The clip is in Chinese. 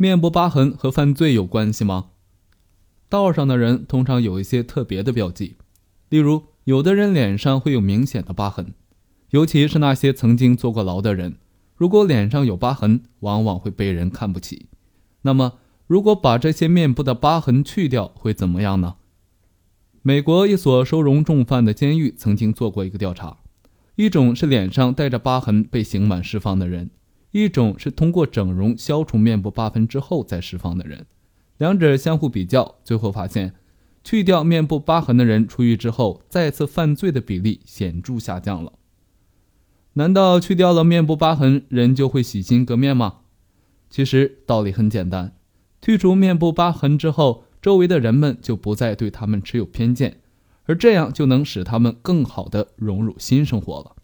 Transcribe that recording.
面部疤痕和犯罪有关系吗？道上的人通常有一些特别的标记，例如，有的人脸上会有明显的疤痕，尤其是那些曾经坐过牢的人，如果脸上有疤痕，往往会被人看不起。那么，如果把这些面部的疤痕去掉，会怎么样呢？美国一所收容重犯的监狱曾经做过一个调查，一种是脸上带着疤痕被刑满释放的人，一种是通过整容消除面部疤痕之后再释放的人，两者相互比较，最后发现，去掉面部疤痕的人出狱之后再次犯罪的比例显著下降了。难道去掉了面部疤痕，人就会洗心革面吗？其实道理很简单，去除面部疤痕之后。周围的人们就不再对他们持有偏见，而这样就能使他们更好地融入新生活了。